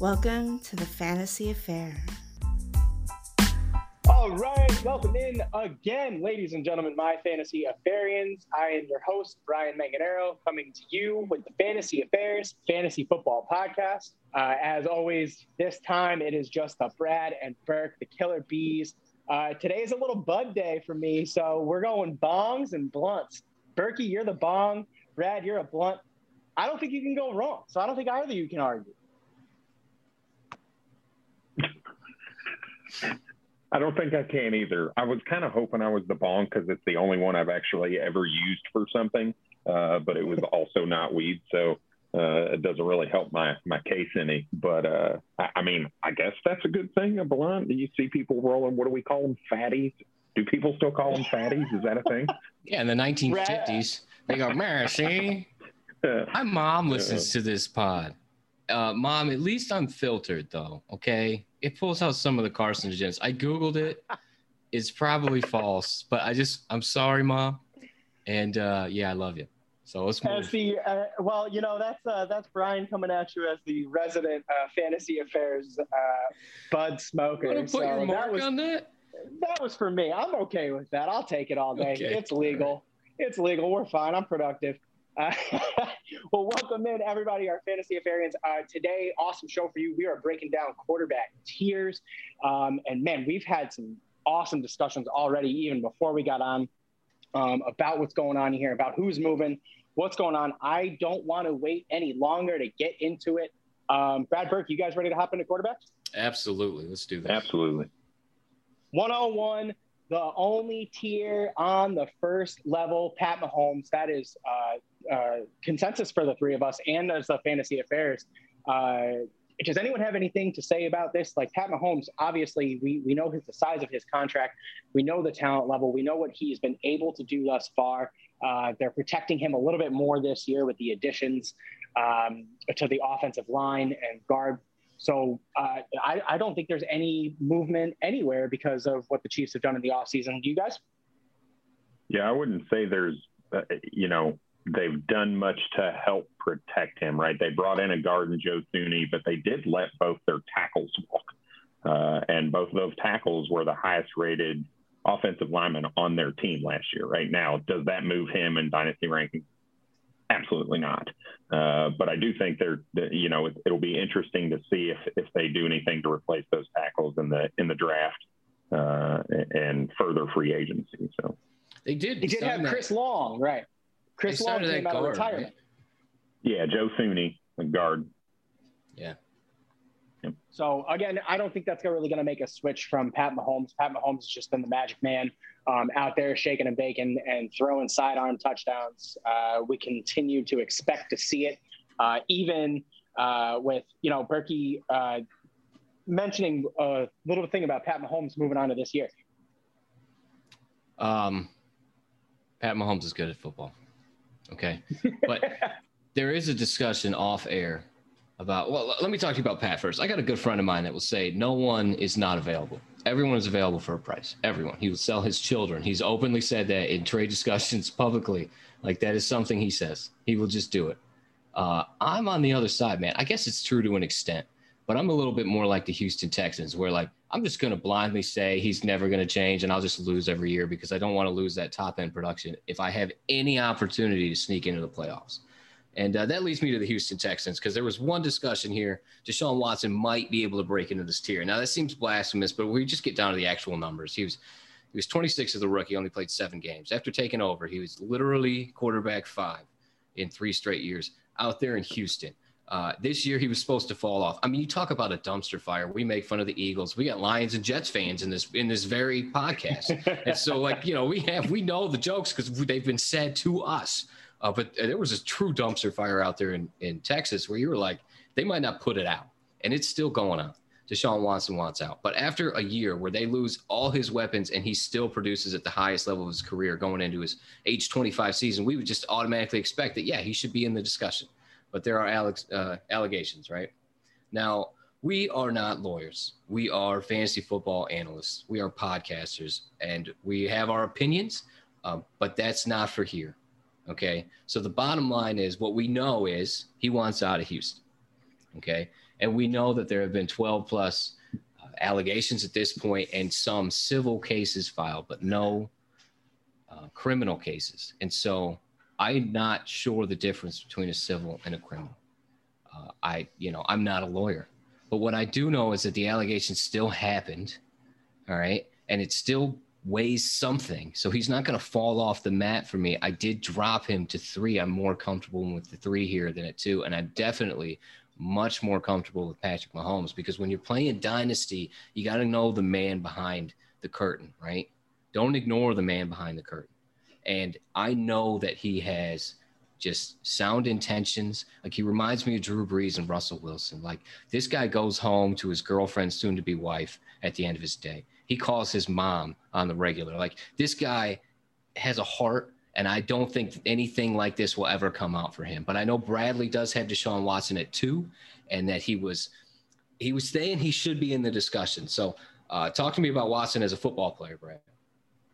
Welcome to the Fantasy Affair. All right, welcome in again, ladies and gentlemen, my fantasy affarians. I am your host, Brian Manganero, coming to you with the Fantasy Affairs Fantasy Football Podcast. Uh, as always, this time it is just the Brad and Burke, the Killer Bees. Uh, today is a little bud day for me, so we're going bongs and blunts. Berkey, you're the bong. Brad, you're a blunt. I don't think you can go wrong, so I don't think either of you can argue. I don't think I can either. I was kind of hoping I was the bong because it's the only one I've actually ever used for something, uh, but it was also not weed, so uh, it doesn't really help my my case any. But uh, I, I, mean, I guess that's a good thing. A blunt. Do you see people rolling? What do we call them? Fatties. Do people still call them fatties? Is that a thing? Yeah, in the 1950s, they go, "Mercy." My mom listens to this pod. Uh, mom, at least I'm filtered though. Okay, it pulls out some of the carcinogens. I googled it. It's probably false, but I just I'm sorry, mom. And uh, yeah, I love you. So let's move. As the uh, well, you know that's uh, that's Brian coming at you as the resident uh, fantasy affairs uh, bud smoker. You put so your mark that was, on that? That was for me. I'm okay with that. I'll take it all day. Okay. It's legal. It's legal. We're fine. I'm productive. Uh, well, welcome in everybody, our fantasy affarians. Uh, today, awesome show for you. We are breaking down quarterback tiers, um, and man, we've had some awesome discussions already, even before we got on, um, about what's going on here, about who's moving, what's going on. I don't want to wait any longer to get into it. Um, Brad Burke, you guys ready to hop into quarterbacks? Absolutely. Let's do that. Absolutely. 101, the only tier on the first level, Pat Mahomes. That is uh, uh, consensus for the three of us and as the fantasy affairs. Uh, does anyone have anything to say about this? Like Pat Mahomes, obviously, we, we know his, the size of his contract. We know the talent level. We know what he's been able to do thus far. Uh, they're protecting him a little bit more this year with the additions um, to the offensive line and guard so uh, I, I, don't think there's any movement anywhere because of what the Chiefs have done in the offseason. Do you guys? Yeah, I wouldn't say there's, uh, you know, they've done much to help protect him, right? They brought in a guard in Joe Thuney, but they did let both their tackles walk. Uh, and both of those tackles were the highest rated offensive lineman on their team last year. Right now, does that move him in dynasty rankings? Absolutely not. Uh, but I do think they're, you know, it, will be interesting to see if if they do anything to replace those tackles in the in the draft uh, and further free agency. So they did. They did have that. Chris Long, right? Chris Long came out of retirement. Right? Yeah, Joe Thuney, the guard. Yeah. So again, I don't think that's really going to make a switch from Pat Mahomes. Pat Mahomes has just been the magic man um, out there shaking and baking and throwing sidearm touchdowns. Uh, we continue to expect to see it, uh, even uh, with you know Berkey uh, mentioning a little thing about Pat Mahomes moving on to this year. Um, Pat Mahomes is good at football. Okay, but there is a discussion off air about well let me talk to you about pat first. I got a good friend of mine that will say no one is not available. Everyone is available for a price. Everyone. He will sell his children. He's openly said that in trade discussions publicly. Like that is something he says. He will just do it. Uh, i'm on the other side man. I guess it's true to an extent but i'm a little bit more like the houston texans where like i'm just going to blindly say he's never going to change and i'll just lose every year because i don't want to lose that top end production if i have any opportunity to sneak into the playoffs and uh, that leads me to the Houston Texans because there was one discussion here. Deshaun Watson might be able to break into this tier. Now that seems blasphemous, but we just get down to the actual numbers. He was he was 26 as a rookie, only played seven games. After taking over, he was literally quarterback five in three straight years out there in Houston. Uh, this year he was supposed to fall off. I mean, you talk about a dumpster fire. We make fun of the Eagles. We got Lions and Jets fans in this in this very podcast, and so like you know we have we know the jokes because they've been said to us. Uh, but there was a true dumpster fire out there in, in Texas where you were like, they might not put it out, and it's still going on. Deshaun Watson wants out. But after a year where they lose all his weapons and he still produces at the highest level of his career going into his age 25 season, we would just automatically expect that, yeah, he should be in the discussion. But there are Alex, uh, allegations, right? Now, we are not lawyers. We are fantasy football analysts. We are podcasters, and we have our opinions, um, but that's not for here. Okay. So the bottom line is what we know is he wants out of Houston. Okay. And we know that there have been 12 plus uh, allegations at this point and some civil cases filed, but no uh, criminal cases. And so I'm not sure the difference between a civil and a criminal. Uh, I, you know, I'm not a lawyer, but what I do know is that the allegation still happened. All right. And it still weighs something. So he's not going to fall off the mat for me. I did drop him to three. I'm more comfortable with the three here than at two. And I'm definitely much more comfortable with Patrick Mahomes because when you're playing Dynasty, you got to know the man behind the curtain, right? Don't ignore the man behind the curtain. And I know that he has just sound intentions. Like he reminds me of Drew Brees and Russell Wilson. Like this guy goes home to his girlfriend, soon to be wife, at the end of his day. He calls his mom on the regular. Like this guy has a heart, and I don't think anything like this will ever come out for him. But I know Bradley does have Deshaun Watson at two, and that he was he was saying he should be in the discussion. So uh, talk to me about Watson as a football player, Brad.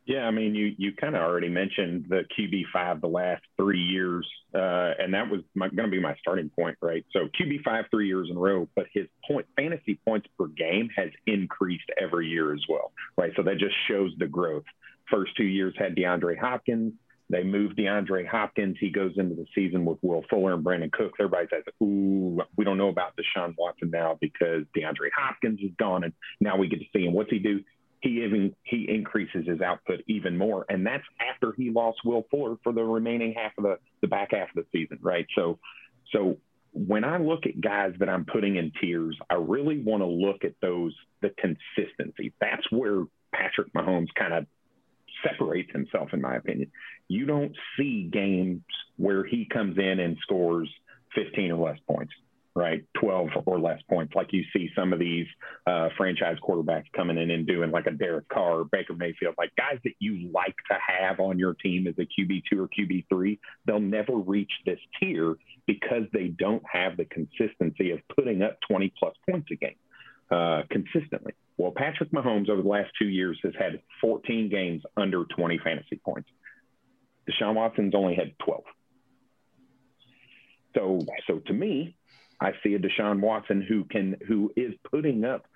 Yeah, I mean, you you kind of already mentioned the QB five the last three years, uh, and that was going to be my starting point, right? So QB five three years in a row, but his point fantasy points per game has increased every year as well, right? So that just shows the growth. First two years had DeAndre Hopkins. They moved DeAndre Hopkins. He goes into the season with Will Fuller and Brandin Cooks. Everybody says, "Ooh, we don't know about Deshaun Watson now because DeAndre Hopkins is gone, and now we get to see him. What's he do? He even he increases his output even more, and that's after he lost Will Fuller for the remaining half of the the back half of the season, right? So, so when I look at guys that I'm putting in tiers, I really want to look at those the consistency. That's where Patrick Mahomes kind of separates himself, in my opinion. You don't see games where he comes in and scores 15 or less points right? 12 or less points, like you see some of these uh, franchise quarterbacks coming in and doing, like a Derek Carr, Baker Mayfield, like guys that you like to have on your team as a QB2 or QB3. They'll never reach this tier because they don't have the consistency of putting up 20 plus points a game uh, consistently. Well, Patrick Mahomes over the last two years has had 14 games under 20 fantasy points. Deshaun Watson's only had 12. So, so to me, I see a Deshaun Watson who can who is putting up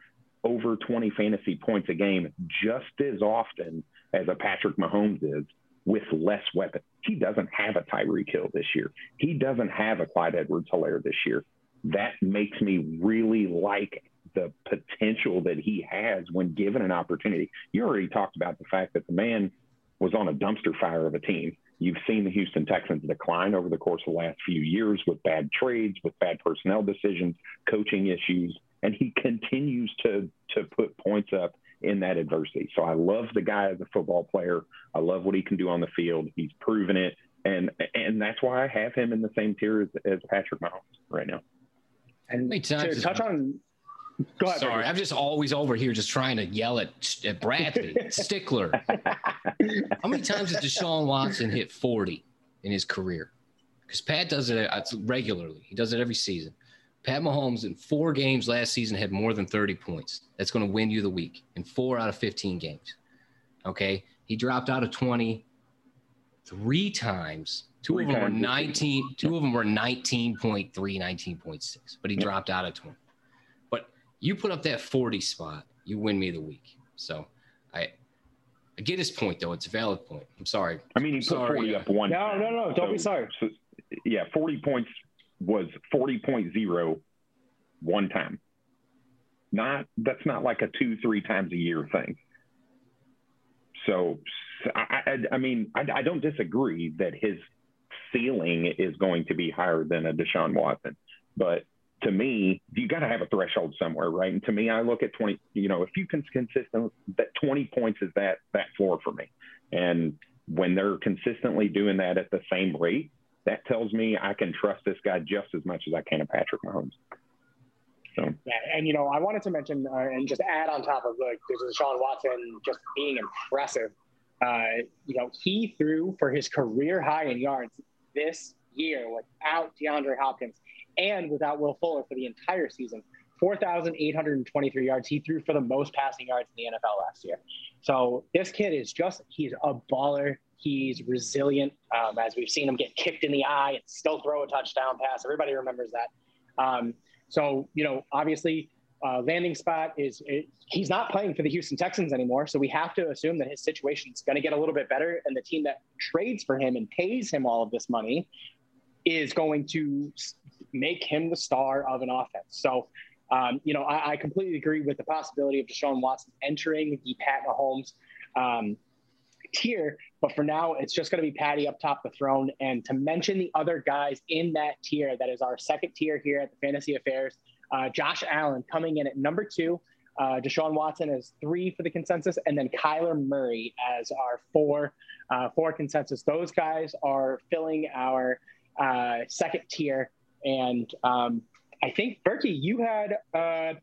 over 20 fantasy points a game just as often as a Patrick Mahomes is with less weapons. He doesn't have a Tyreek Hill this year. He doesn't have a Clyde Edwards Helaire this year. That makes me really like the potential that he has when given an opportunity. You already talked about the fact that the man was on a dumpster fire of a team. You've seen the Houston Texans decline over the course of the last few years with bad trades, with bad personnel decisions, coaching issues, and he continues to to put points up in that adversity. So I love the guy as a football player. I love what he can do on the field. He's proven it, and and that's why I have him in the same tier as, as Patrick Mahomes right now. And to touch on Go ahead. Sorry, I'm just always over here just trying to yell at, at Bradley, Stickler. How many times has Deshaun Watson hit 40 in his career? Because Pat does it uh, regularly. He does it every season. Pat Mahomes in four games last season had more than 30 points. That's going to win you the week in four out of 15 games. Okay. He dropped out of 20 three times. Two three of them times. were 19, two of them were 19.3, 19.6, but he dropped out of 20 you put up that 40 spot, you win me the week. So I I get his point though. It's a valid point. I'm sorry. I mean, he put 40 up uh, one. No, no, no. Don't so, be sorry. So, yeah, 40 points was 40.0 one time. Not that's not like a two, three times a year thing. So, I, I, I mean, I, I don't disagree that his ceiling is going to be higher than a Deshaun Watson, but to me, you got to have a threshold somewhere, right? And to me, I look at 20, you know, if you can consistent that 20 points is that that floor for me. And when they're consistently doing that at the same rate, that tells me I can trust this guy just as much as I can of Patrick Mahomes. So. Yeah, and you know, I wanted to mention uh, and just add on top of like Deshaun Watson just being impressive. Uh, you know, he threw for his career high in yards this year without DeAndre Hopkins and without Will Fuller for the entire season. 4,823 yards. He threw for the most passing yards in the NFL last year. So this kid is just, he's a baller. He's resilient. Um, as we've seen him get kicked in the eye and still throw a touchdown pass. Everybody remembers that. Um, So, you know, obviously, uh, landing spot is it, he's not playing for the Houston Texans anymore. So we have to assume that his situation is going to get a little bit better. And the team that trades for him and pays him all of this money is going to make him the star of an offense. So, um, you know, I, I, completely agree with the possibility of Deshaun Watson entering the Pat Mahomes um, tier. But for now, it's just going to be Patty up top the throne. And to mention the other guys in that tier, that is our second tier here at the Fantasy Affairs, uh, Josh Allen coming in at number two. Uh, Deshaun Watson as three for the consensus, and then Kyler Murray as our four uh, four consensus. Those guys are filling our uh, second tier, and um, I think Berkey, you had uh,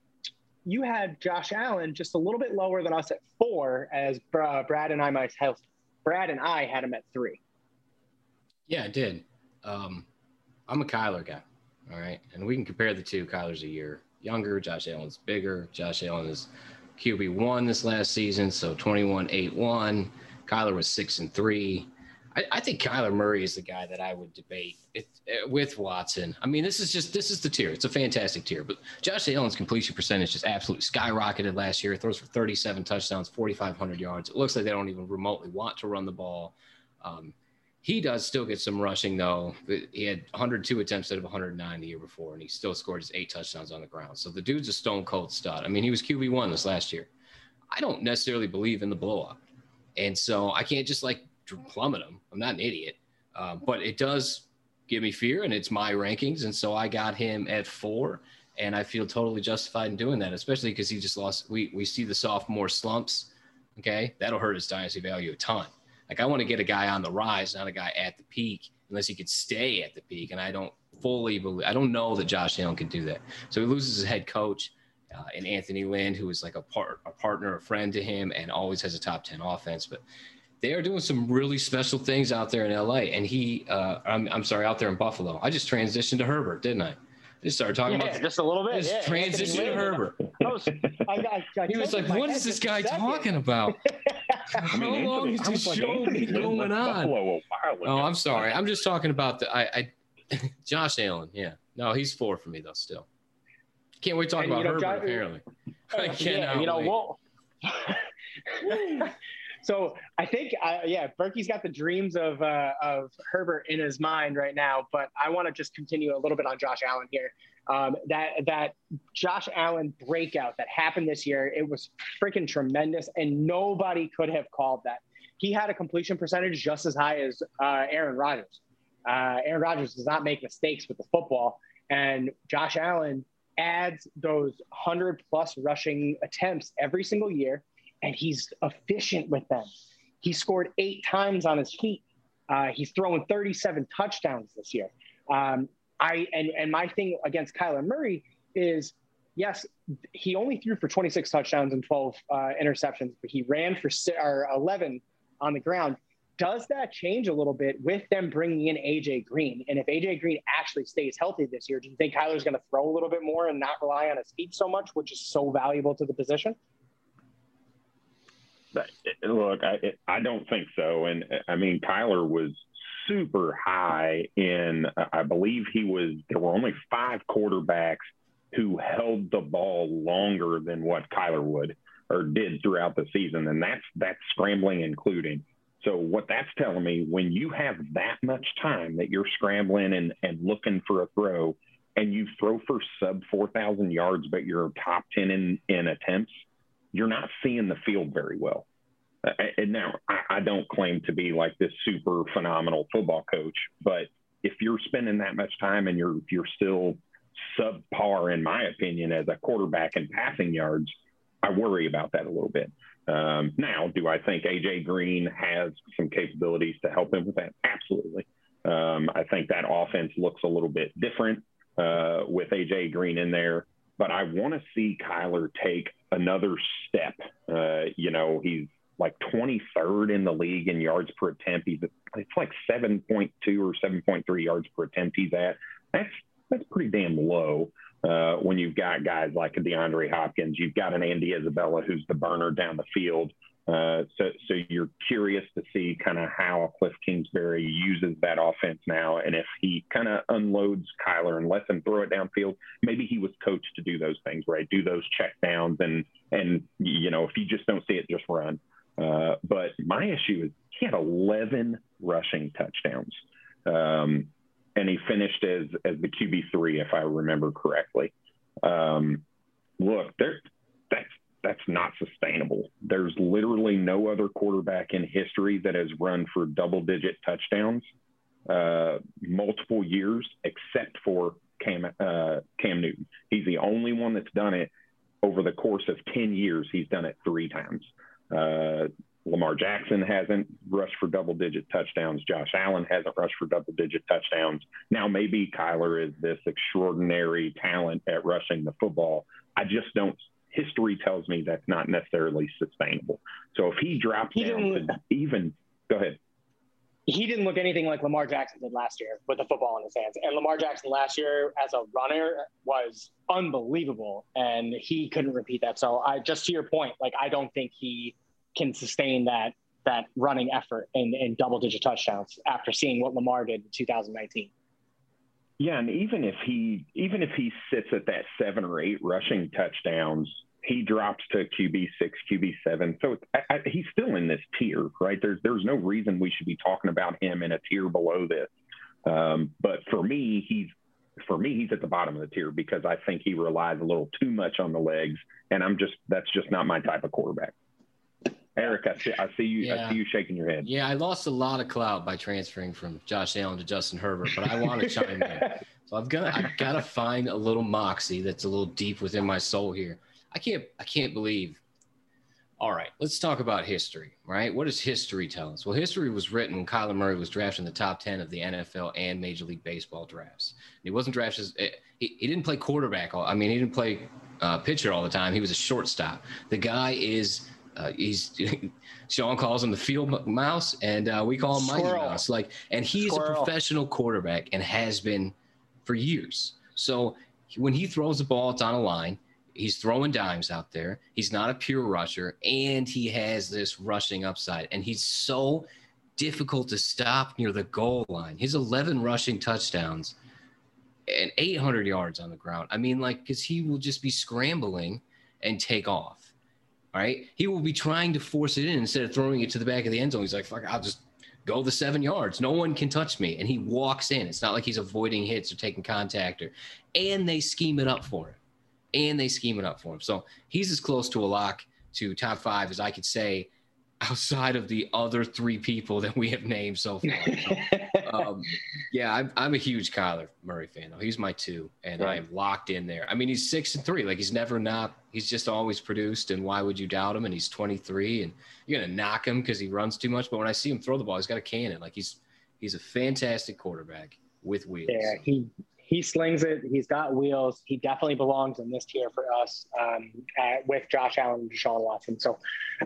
you had Josh Allen just a little bit lower than us at four, as uh, Brad and I myself, Brad and I had him at three. Yeah, I did. Um, I'm a Kyler guy. All right. And we can compare the two. Kyler's a year younger. Josh Allen's bigger. Josh Allen is QB1 this last season. So 21 8 1. Kyler was 6 and 3. I, I, think Kyler Murray is the guy that I would debate it, with Watson. I mean, this is just this is the tier. It's a fantastic tier. But Josh Allen's completion percentage just absolutely skyrocketed last year. Throws for 37 touchdowns, 4,500 yards. It looks like they don't even remotely want to run the ball. Um, he does still get some rushing though. He had 102 attempts out of 109 the year before, and he still scored his eight touchdowns on the ground. So the dude's a stone cold stud. I mean, he was QB one this last year. I don't necessarily believe in the blowout, and so I can't just like plummet. I'm not an idiot, uh, but it does give me fear, and it's my rankings, and so I got him at four, and I feel totally justified in doing that, especially because he just lost. We we see the sophomore slumps. Okay, that'll hurt his dynasty value a ton. Like I want to get a guy on the rise, not a guy at the peak, unless he could stay at the peak. And I don't fully believe, I don't know that Josh Allen can do that. So he loses his head coach uh, and Anthony Lynn, who is like a part, a partner, a friend to him, and always has a top ten offense. But they are doing some really special things out there in LA. And he, uh, I'm, I'm sorry, out there in Buffalo. I just transitioned to Herbert, didn't I? I just started talking yeah, about just a little bit. Just yeah, transition to Herbert. Was, I, I, he was like, "What is this guy talking about? How mean, long is this show like, going on?" Oh, I'm sorry. I'm just talking about the I, I Josh Allen. Yeah, no, he's four for me though. Still, can't wait to talk and, about you know, Herbert. Josh, apparently, I cannot. Yeah, you know, well, so I think, uh, yeah, Berkey's got the dreams of uh, of Herbert in his mind right now. But I want to just continue a little bit on Josh Allen here. Um, that that Josh Allen breakout that happened this year, it was freaking tremendous, and nobody could have called that. He had a completion percentage just as high as uh, Aaron Rodgers. Uh, Aaron Rodgers does not make mistakes with the football, and Josh Allen adds those hundred plus rushing attempts every single year and he's efficient with them. He scored eight times on his feet. Uh, he's thrown 37 touchdowns this year. Um, I and and my thing against Kyler Murray is yes, he only threw for 26 touchdowns and 12 uh, interceptions, but he ran for or 11 on the ground. Does that change a little bit with them bringing in AJ Green? And if AJ Green actually stays healthy this year, do you think Kyler's going to throw a little bit more and not rely on his feet so much, which is so valuable to the position? Look, I I don't think so. And I mean, Kyler was super high in. I believe he was. There were only five quarterbacks who held the ball longer than what Kyler would or did throughout the season, and that's that's scrambling including. So what that's telling me, when you have that much time that you're scrambling and, and looking for a throw, and you throw for sub four thousand yards, but you're top ten in in attempts, you're not seeing the field very well. Uh, and now I, don't claim to be like this super phenomenal football coach, but if you're spending that much time and you're you're still subpar, in my opinion, as a quarterback in passing yards, I worry about that a little bit. Um, now, do I think AJ Green has some capabilities to help him with that? Absolutely. Um, I think that offense looks a little bit different uh, with AJ Green in there but I want to see Kyler take another step. Uh, you know, he's like 23rd in the league in yards per attempt. He's it's like 7.2 or 7.3 yards per attempt. He's at that's that's pretty damn low. Uh, when you've got guys like DeAndre Hopkins, you've got an Andy Isabella who's the burner down the field. Uh, so, so you're curious to see kind of how Cliff Kingsbury uses that offense now, and if he kind of unloads Kyler and lets him throw it downfield. Maybe he was coached to do those things, right? Do those check downs, and and you know if you just don't see it, just run. Uh, but my issue is he had 11 rushing touchdowns, um, and he finished as as the QB three, if I remember correctly. Um, look, there that's that's not sustainable. There's literally no other quarterback in history that has run for double digit touchdowns uh, multiple years, except for Cam, uh, Cam Newton. He's the only one that's done it over the course of 10 years. He's done it three times. Uh, Lamar Jackson hasn't rushed for double digit touchdowns. Josh Allen hasn't rushed for double digit touchdowns. Now, maybe Kyler is this extraordinary talent at rushing the football. I just don't history tells me that's not necessarily sustainable. So if he drops he down even, go ahead. He didn't look anything like Lamar Jackson did last year with the football in his hands. And Lamar Jackson last year as a runner was unbelievable, and he couldn't repeat that. So I just to your point, like I don't think he can sustain that that running effort in, in double digit touchdowns after seeing what Lamar did in 2019. Yeah, and even if he even if he sits at that seven or eight rushing touchdowns, he drops to QB six, QB seven. So I, I, he's still in this tier, right? There's there's no reason we should be talking about him in a tier below this. Um, but for me, he's for me he's at the bottom of the tier because I think he relies a little too much on the legs, and I'm just that's just not my type of quarterback. Eric, I see, I see you. Yeah. I see you shaking your head. Yeah, I lost a lot of clout by transferring from Josh Allen to Justin Herbert, but I want to chime in. So I've got I've got to find a little moxie that's a little deep within my soul here. I can't I can't believe. All right, let's talk about history, right? What does history tell us? Well, history was written when Kyler Murray was drafted in the top 10 of the NFL and Major League Baseball drafts. He wasn't drafted as, eh, he, he didn't play quarterback. All, I mean, he didn't play uh, pitcher all the time. He was a shortstop. The guy is uh, he's Sean calls him the field mouse, and uh, we call him Mighty Mouse. Like, and he's Squirrel. a professional quarterback and has been for years. So when he throws the ball, it's on a line. He's throwing dimes out there. He's not a pure rusher, and he has this rushing upside. And he's so difficult to stop near the goal line. His 11 rushing touchdowns and 800 yards on the ground. I mean, like, because he will just be scrambling and take off. Right? He will be trying to force it in instead of throwing it to the back of the end zone. He's like, fuck, I'll just go the seven yards. No one can touch me. And he walks in. It's not like he's avoiding hits or taking contact or, and they scheme it up for him. And they scheme it up for him. So he's as close to a lock to top five as I could say outside of the other three people that we have named so far. So, um, yeah, I'm, I'm a huge Kyler Murray fan. Though. He's my two, and right. I'm locked in there. I mean, he's six and three. Like he's never not. He's just always produced. And why would you doubt him? And he's 23, and you're gonna knock him because he runs too much. But when I see him throw the ball, he's got a cannon. Like he's he's a fantastic quarterback with wheels. Yeah, he he slings it. He's got wheels. He definitely belongs in this tier for us um, at, with Josh Allen and Deshaun Watson. So,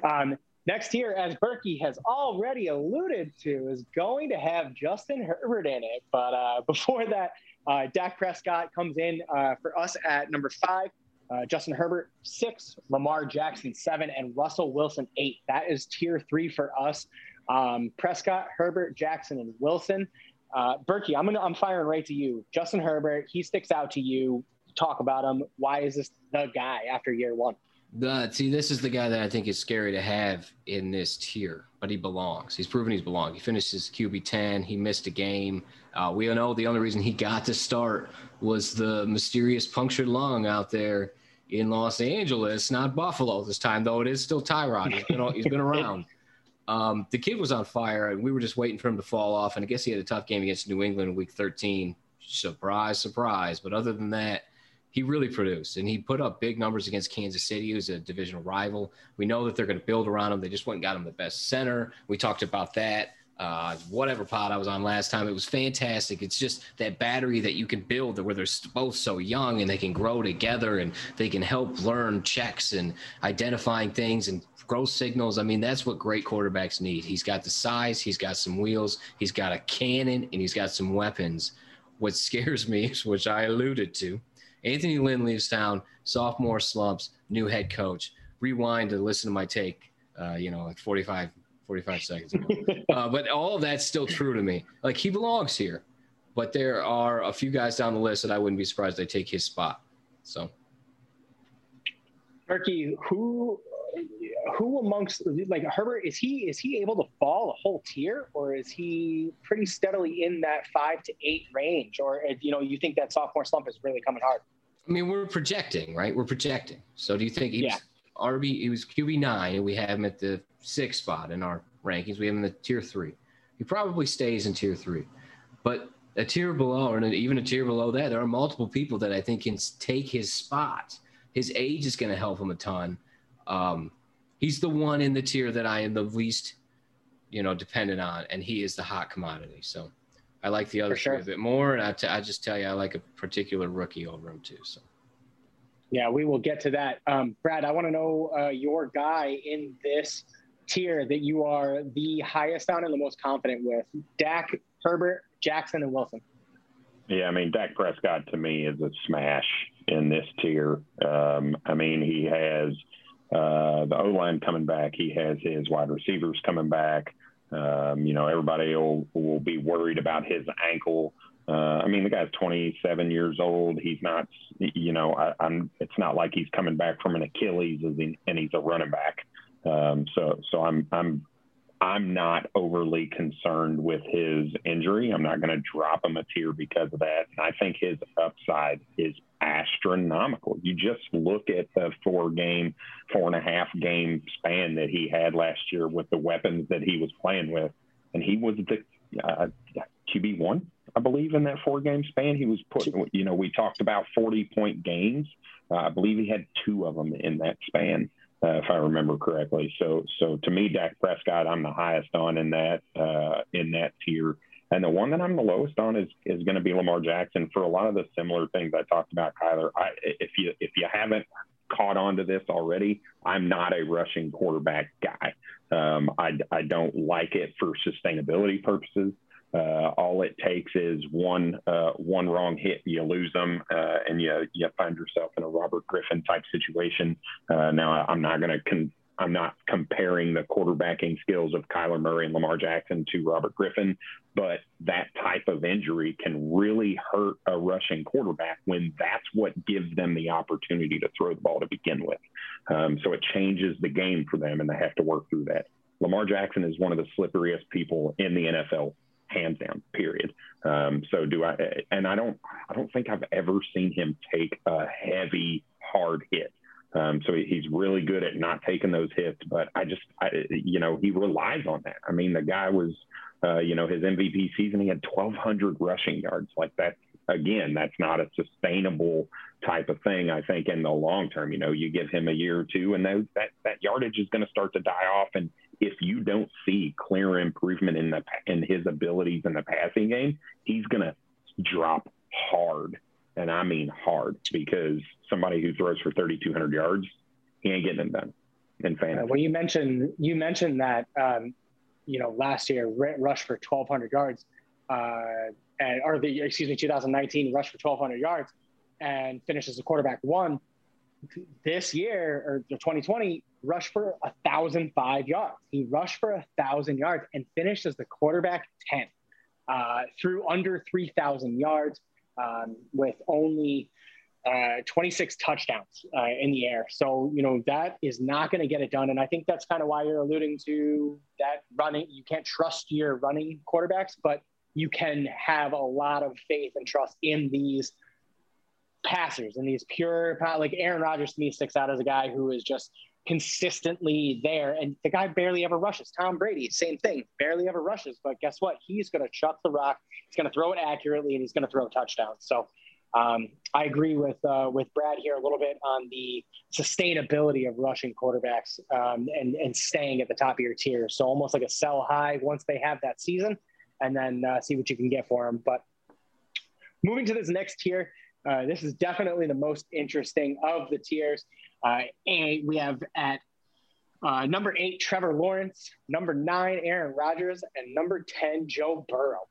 um, Next here, as Berkey has already alluded to, is going to have Justin Herbert in it. But uh, before that, uh, Dak Prescott comes in uh, for us at number five. Uh, Justin Herbert, six. Lamar Jackson, seven. And Russell Wilson, eight. That is tier three for us. Um, Prescott, Herbert, Jackson, and Wilson. Uh, Berkey, I'm, gonna, I'm firing right to you. Justin Herbert, he sticks out to you. Talk about him. Why is this the guy after year one? The, see, this is the guy that I think is scary to have in this tier, but he belongs. He's proven he's belonged. He finished his QB 10. He missed a game. Uh, we all know the only reason he got to start was the mysterious punctured lung out there in Los Angeles, not Buffalo this time, though it is still Tyrod. He's been, he's been around. Um, the kid was on fire, and we were just waiting for him to fall off. And I guess he had a tough game against New England in week 13. Surprise, surprise. But other than that, he really produced and he put up big numbers against Kansas City, who's a divisional rival. We know that they're going to build around him. They just went and got him the best center. We talked about that. Uh, whatever pod I was on last time, it was fantastic. It's just that battery that you can build where they're both so young and they can grow together and they can help learn checks and identifying things and grow signals. I mean, that's what great quarterbacks need. He's got the size, he's got some wheels, he's got a cannon, and he's got some weapons. What scares me, which I alluded to, Anthony Lynn leaves town, sophomore slumps, new head coach. Rewind to listen to my take uh, you know, like 45, 45 seconds ago. uh, but all of that's still true to me. Like he belongs here, but there are a few guys down the list that I wouldn't be surprised they take his spot. So, Berkey, who who amongst like Herbert is he is he able to fall a whole tier or is he pretty steadily in that five to eight range or you know you think that sophomore slump is really coming hard? I mean, we're projecting, right? We're projecting. So do you think he's yeah. RB? He was QB nine, and we have him at the sixth spot in our rankings. We have him in the tier three. He probably stays in tier three, but a tier below, or even a tier below that, there are multiple people that I think can take his spot. His age is going to help him a ton. Um, he's the one in the tier that I am the least, you know, dependent on, and he is the hot commodity. So I like the other sure. a bit more, and I, t- I just tell you, I like a particular rookie over him too. So. Yeah, we will get to that. Um, Brad, I want to know uh, your guy in this tier that you are the highest on and the most confident with. Dak, Herbert, Jackson, and Wilson. Yeah, I mean, Dak Prescott to me is a smash in this tier. Um, I mean, he has uh, the O line coming back. He has his wide receivers coming back. Um, you know, everybody will, will be worried about his ankle. Uh, I mean, the guy's 27 years old. He's not, you know, I, am It's not like he's coming back from an Achilles, and he's a running back. Um, so, so I'm, I'm I'm not overly concerned with his injury. I'm not going to drop him a tier because of that. And I think his upside is astronomical. You just look at the four game, four and a half game span that he had last year with the weapons that he was playing with. And he was the uh, QB1, I believe, in that four game span. He was put, you know, we talked about 40 point games. Uh, I believe he had two of them in that span uh, if I remember correctly. So, so to me, Dak Prescott, I'm the highest on in that uh, in that tier, and the one that I'm the lowest on is is going to be Lamar Jackson for a lot of the similar things I talked about, Kyler. I, if you if you haven't caught on to this already, I'm not a rushing quarterback guy. Um, I, I don't like it for sustainability purposes. Uh, all it takes is one uh, one wrong hit, you lose them, uh, and you you find yourself in a Robert Griffin type situation. Uh, now, I'm not going to con- I'm not comparing the quarterbacking skills of Kyler Murray and Lamar Jackson to Robert Griffin, but that type of injury can really hurt a rushing quarterback when that's what gives them the opportunity to throw the ball to begin with. Um, so it changes the game for them, and they have to work through that. Lamar Jackson is one of the slipperiest people in the NFL hands down, period. Um, so do I, and I don't, I don't think I've ever seen him take a heavy, hard hit. Um, so he's really good at not taking those hits, but I just, I, you know, he relies on that. I mean, the guy was, uh, you know, his MVP season, he had 1,200 rushing yards. Like that, again, that's not a sustainable type of thing. I think in the long term, you know, you give him a year or two, and those, that that yardage is going to start to die off, and if you don't see clear improvement in the in his abilities in the passing game, he's going to drop hard, and I mean hard, because somebody who throws for 3,200 yards, he ain't getting them done in fantasy. well, you mentioned you mentioned that um, you know last year rushed for 1,200 yards, uh, and or the excuse me 2019 rushed for 1,200 yards, and finishes the quarterback one. This year or 2020 rushed for a thousand five yards. He rushed for a thousand yards and finished as the quarterback 10 uh, through under 3,000 yards um, with only uh, 26 touchdowns uh, in the air. So, you know, that is not going to get it done. And I think that's kind of why you're alluding to that running. You can't trust your running quarterbacks, but you can have a lot of faith and trust in these passers and these pure, like Aaron Rodgers to me sticks out as a guy who is just consistently there. And the guy barely ever rushes. Tom Brady, same thing, barely ever rushes. But guess what? He's going to chuck the rock. He's going to throw it accurately, and he's going to throw touchdowns. So um, I agree with uh, with Brad here a little bit on the sustainability of rushing quarterbacks um, and and staying at the top of your tier. So almost like a sell high once they have that season, and then uh, see what you can get for them. But moving to this next tier. Uh, this is definitely the most interesting of the tiers. Uh, and we have at uh, number eight, Trevor Lawrence, number nine, Aaron Rodgers, and number 10, Joe Burrow.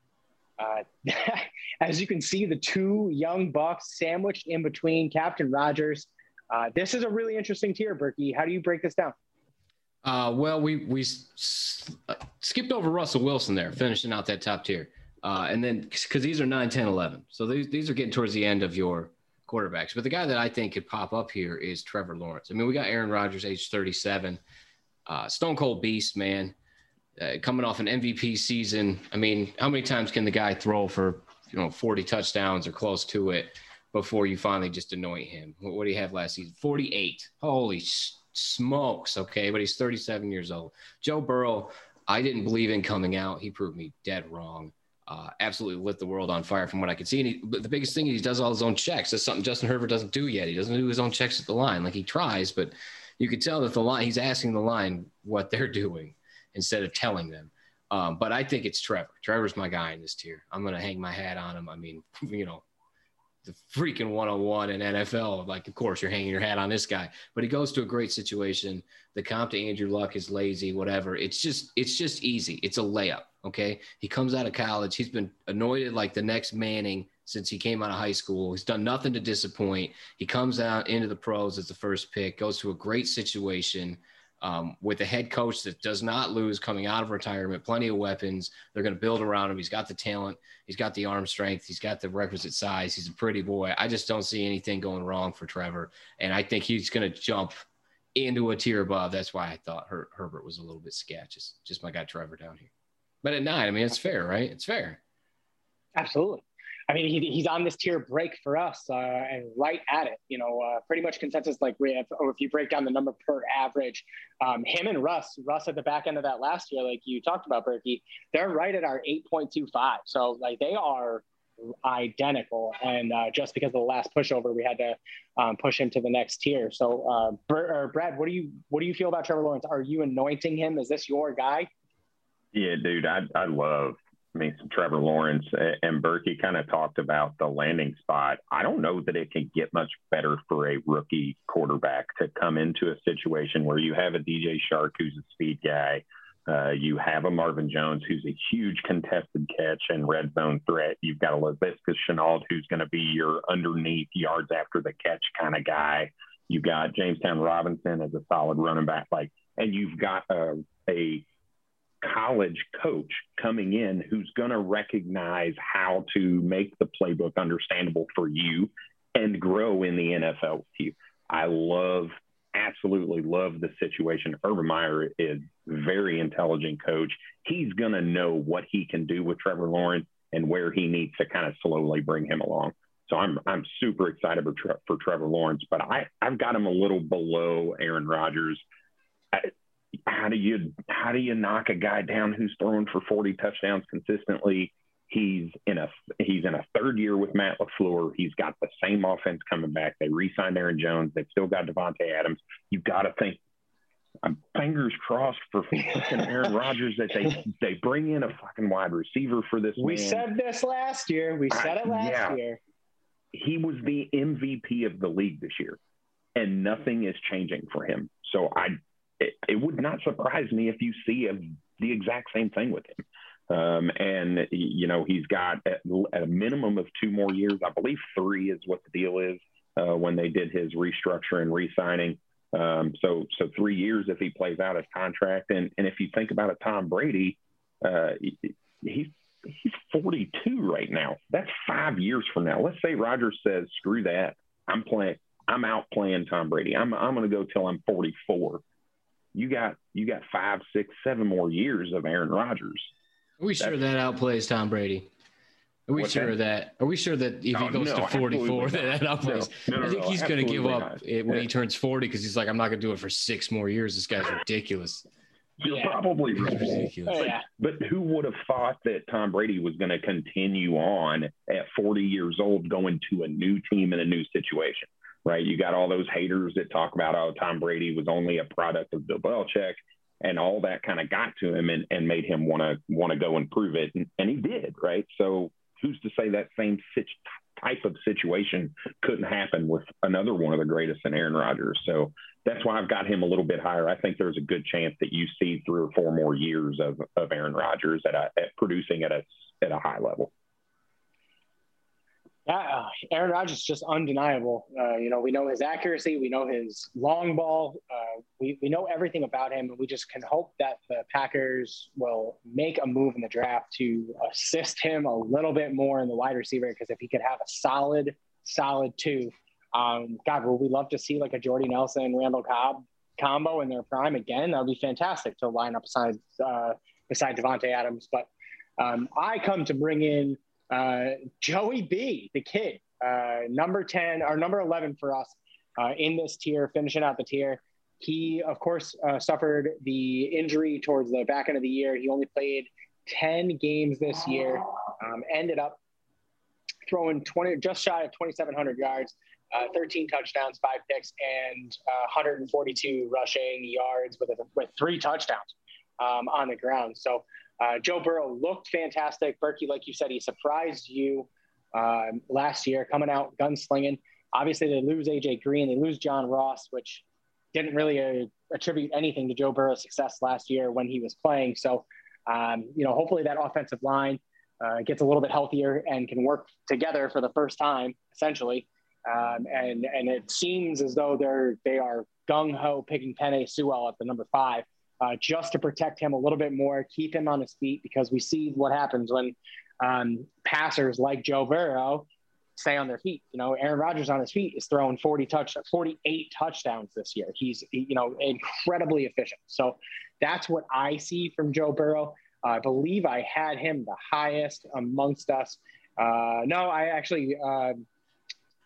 Uh, as you can see, the two young Bucks sandwiched in between Captain Rodgers. Uh, this is a really interesting tier, Berkey. How do you break this down? Uh, well, we we uh, skipped over Russell Wilson there, finishing out that top tier. Uh, and then because these are 9, 10, 11. So these, these are getting towards the end of your quarterbacks. But the guy that I think could pop up here is Trevor Lawrence. I mean, we got Aaron Rodgers, age 37, uh, Stone Cold Beast, man, uh, coming off an MVP season. I mean, how many times can the guy throw for, you know, 40 touchdowns or close to it before you finally just anoint him? What, what do you have last season? 48. Holy smokes. Okay. But he's 37 years old. Joe Burrow, I didn't believe in coming out. He proved me dead wrong uh, absolutely lit the world on fire from what I could see. And he, the biggest thing is he does all his own checks. That's something Justin Herbert doesn't do yet. He doesn't do his own checks at the line. Like he tries, but you could tell that the line he's asking the line what they're doing instead of telling them. Um, but I think it's Trevor. Trevor's my guy in this tier. I'm going to hang my hat on him. I mean, you know, the freaking 101 in NFL. Like, of course, you're hanging your hat on this guy, but he goes to a great situation. The comp to Andrew Luck is lazy, whatever. It's just, it's just easy. It's a layup. Okay. He comes out of college. He's been anointed like the next Manning since he came out of high school. He's done nothing to disappoint. He comes out into the pros as the first pick, goes to a great situation um, with a head coach that does not lose coming out of retirement, plenty of weapons. They're going to build around him. He's got the talent, he's got the arm strength, he's got the requisite size. He's a pretty boy. I just don't see anything going wrong for Trevor, and I think he's going to jump into a tier above. That's why I thought Her- Herbert was a little bit sketch. Just, just my guy Trevor down here. But at nine, I mean, it's fair, right? It's fair. Absolutely. I mean, he, he's on this tier break for us uh, and right at it. You know, uh, pretty much consensus like we have, or if you break down the number per average, um, him and Russ, Russ at the back end of that last year, like you talked about, Berkey, they're right at our 8.25. So like they are identical. And uh, just because of the last pushover, we had to um, push him to the next tier. So, uh, Brad, what do you what do you feel about Trevor Lawrence? Are you anointing him? Is this your guy? Yeah, dude, I I love I mean, Trevor Lawrence and Berkey kind of talked about the landing spot. I don't know that it can get much better for a rookie quarterback to come into a situation where you have a DJ Chark who's a speed guy. Uh, you have a Marvin Jones who's a huge contested catch and red zone threat. You've got a Laviska Shenault who's going to be your underneath yards after the catch kind of guy. You've got Jamestown Robinson as a solid running back, like, and you've got a, a college coach coming in who's going to recognize how to make the playbook understandable for you and grow in the NFL with you. I love, absolutely love the situation. Urban Meyer is very intelligent coach. He's going to know what he can do with Trevor Lawrence and where he needs to kind of slowly bring him along. So I'm I'm super excited for, for Trevor Lawrence, but I I've got him a little below Aaron Rodgers. I, how do you how do you knock a guy down who's throwing for 40 touchdowns consistently? He's in a he's in a third year with Matt LaFleur. He's got the same offense coming back. They re-signed Aaron Jones. They've still got Davante Adams. You've got to think. I'm fingers crossed for fucking Aaron Rodgers that they they bring in a fucking wide receiver for this. We man. said this last year. We said it last yeah. year. He was the MVP of the league this year, and nothing is changing for him. So I it, it would not surprise me if you see the exact same thing with him. Um, and you know he's got at, at, a minimum of two more years. I believe three is what the deal is uh, when they did his restructure and re-signing. Um, so so three years if he plays out his contract. And and if you think about it, Tom Brady, uh, he's he's 42 right now. That's five years from now. Let's say Rodgers says, "Screw that, I'm playing. I'm out playing Tom Brady. I'm I'm going to go till I'm 44." You got you got five, six, seven more years of Aaron Rodgers. Are we sure that outplays Tom Brady? Are we sure that? that? Are we sure that if no, he oh, goes no, to 44, that that outplays? No, I think he's going to give up when yeah. he turns 40 because he's like, I'm not going to do it for six more years. This guy's ridiculous. You're yeah. probably right. Ridiculous. But, yeah. but who would have thought that Tom Brady was going to continue on at 40 years old, going to a new team in a new situation? Right? You got all those haters that talk about, oh, Tom Brady was only a product of Bill Belichick, and all that kind of got to him and, and made him want to want to go and prove it, and, and he did, right? So who's to say that same type of situation couldn't happen with another one of the greatest in Aaron Rodgers? So that's why I've got him a little bit higher. I think there's a good chance that you see three or four more years of, of Aaron Rodgers at, a, at producing at a at a high level. Uh, Aaron Rodgers is just undeniable. Uh, you know, we know his accuracy, we know his long ball, uh, we, we know everything about him, and we just can hope that the Packers will make a move in the draft to assist him a little bit more in the wide receiver. Because if he could have a solid, solid two, um, God, would we love to see like a Jordy Nelson, Randall Cobb combo in their prime again? That would be fantastic to line up beside uh, beside Davante Adams. But um, I come to bring in uh, Joey B, the kid, uh, number 10 or number 11 for us uh, in this tier, finishing out the tier. He, of course, uh, suffered the injury towards the back end of the year. He only played 10 games this year, um, ended up throwing 20, just shy of 2,700 yards, uh, 13 touchdowns, five picks, and 142 rushing yards with, a, with three touchdowns um, on the ground. So uh, Joe Burrow looked fantastic. Berkey, like you said, he surprised you um, last year, coming out gunslinging. Obviously, they lose AJ Green, they lose John Ross, which didn't really uh, attribute anything to Joe Burrow's success last year when he was playing. So, um, you know, hopefully that offensive line uh, gets a little bit healthier and can work together for the first time, essentially. Um, and and it seems as though they're they are gung ho picking Penei Sewell at the number five uh, just to protect him a little bit more, keep him on his feet, because we see what happens when um, passers like Joe Burrow stay on their feet. You know, Aaron Rodgers on his feet is throwing 40 touch, 48 touchdowns this year. He's, you know, incredibly efficient. So that's what I see from Joe Burrow. Uh, I believe I had him the highest amongst us. Uh, no, I actually, uh,